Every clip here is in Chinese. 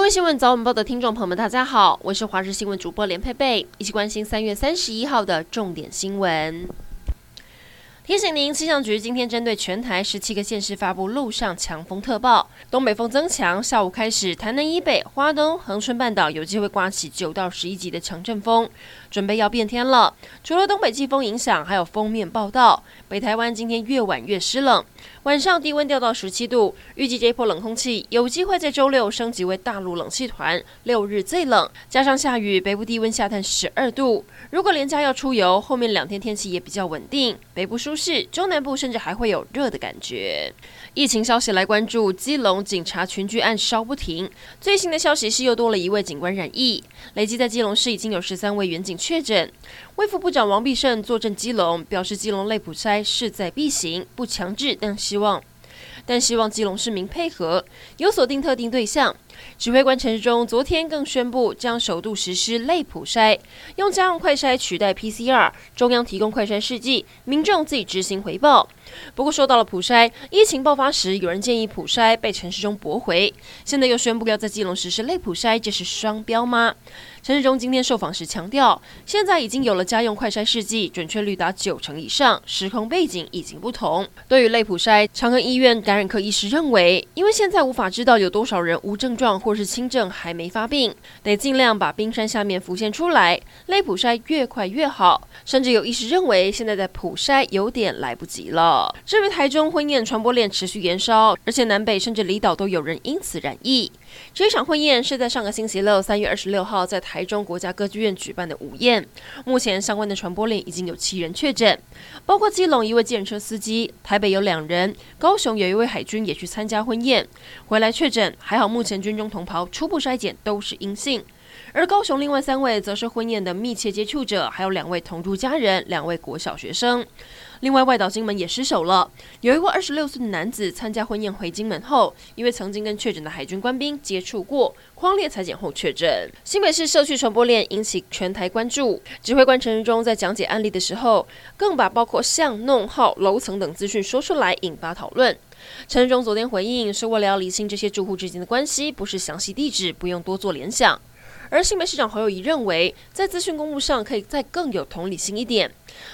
各位新闻早晚报的听众朋友们，大家好，我是华视新闻主播连佩佩，一起关心三月三十一号的重点新闻。提醒您，气象局今天针对全台十七个县市发布陆上强风特报，东北风增强，下午开始，台南以北、花东、恒春半岛有机会刮起九到十一级的强阵风，准备要变天了。除了东北季风影响，还有封面报道，北台湾今天越晚越湿冷。晚上低温掉到十七度，预计这一波冷空气有机会在周六升级为大陆冷气团，六日最冷，加上下雨，北部低温下探十二度。如果连假要出游，后面两天天气也比较稳定，北部舒适，中南部甚至还会有热的感觉。疫情消息来关注，基隆警察群聚案烧不停，最新的消息是又多了一位警官染疫，累计在基隆市已经有十三位员警确诊。卫副部长王必胜坐镇基隆，表示基隆类普筛势在必行，不强制，但希望，但希望基隆市民配合，有锁定特定对象。指挥官陈时中昨天更宣布，将首度实施类普筛，用家用快筛取代 PCR，中央提供快筛试剂，民众自己执行回报。不过说到了普筛，疫情爆发时有人建议普筛，被陈时中驳回，现在又宣布要在基隆实施类普筛，这是双标吗？陈时中今天受访时强调，现在已经有了家用快筛试剂，准确率达九成以上，时空背景已经不同。对于类普筛，长庚医院感染科医师认为，因为现在无法知道有多少人无症状或是轻症还没发病，得尽量把冰山下面浮现出来，类普筛越快越好。甚至有医师认为，现在在普筛有点来不及了。至于台中婚宴传播链持续延烧，而且南北甚至离岛都有人因此染疫。这场婚宴是在上个星期六，三月二十六号在台中国家歌剧院举办的午宴。目前相关的传播链已经有七人确诊，包括基隆一位计程车司机，台北有两人，高雄有一位海军也去参加婚宴，回来确诊，还好目前军中同袍初步筛检都是阴性。而高雄另外三位则是婚宴的密切接触者，还有两位同住家人，两位国小学生。另外，外岛金门也失守了，有一位二十六岁的男子参加婚宴回金门后，因为曾经跟确诊的海军官兵接触过，框列采检后确诊。新北市社区传播链引起全台关注，指挥官陈时中在讲解案例的时候，更把包括巷弄号、楼层等资讯说出来，引发讨论。陈时中昨天回应说，为了要厘清这些住户之间的关系，不是详细地址，不用多做联想。而新北市长侯友谊认为，在资讯公布上可以再更有同理心一点。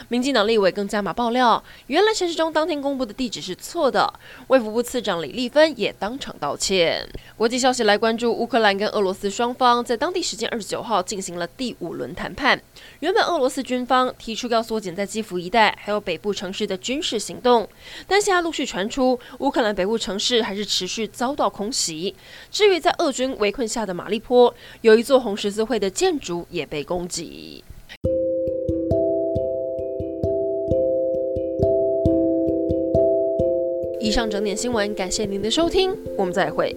民进党立委更加码爆料，原来陈时中当天公布的地址是错的。卫福部次长李丽芬也当场道歉。国际消息来关注，乌克兰跟俄罗斯双方在当地时间二十九号进行了第五轮谈判。原本俄罗斯军方提出要缩减在基辅一带还有北部城市的军事行动，但现在陆续传出乌克兰北部城市还是持续遭到空袭。至于在俄军围困下的马利坡，有一座红十字会的建筑也被攻击。以上整点新闻，感谢您的收听，我们再会。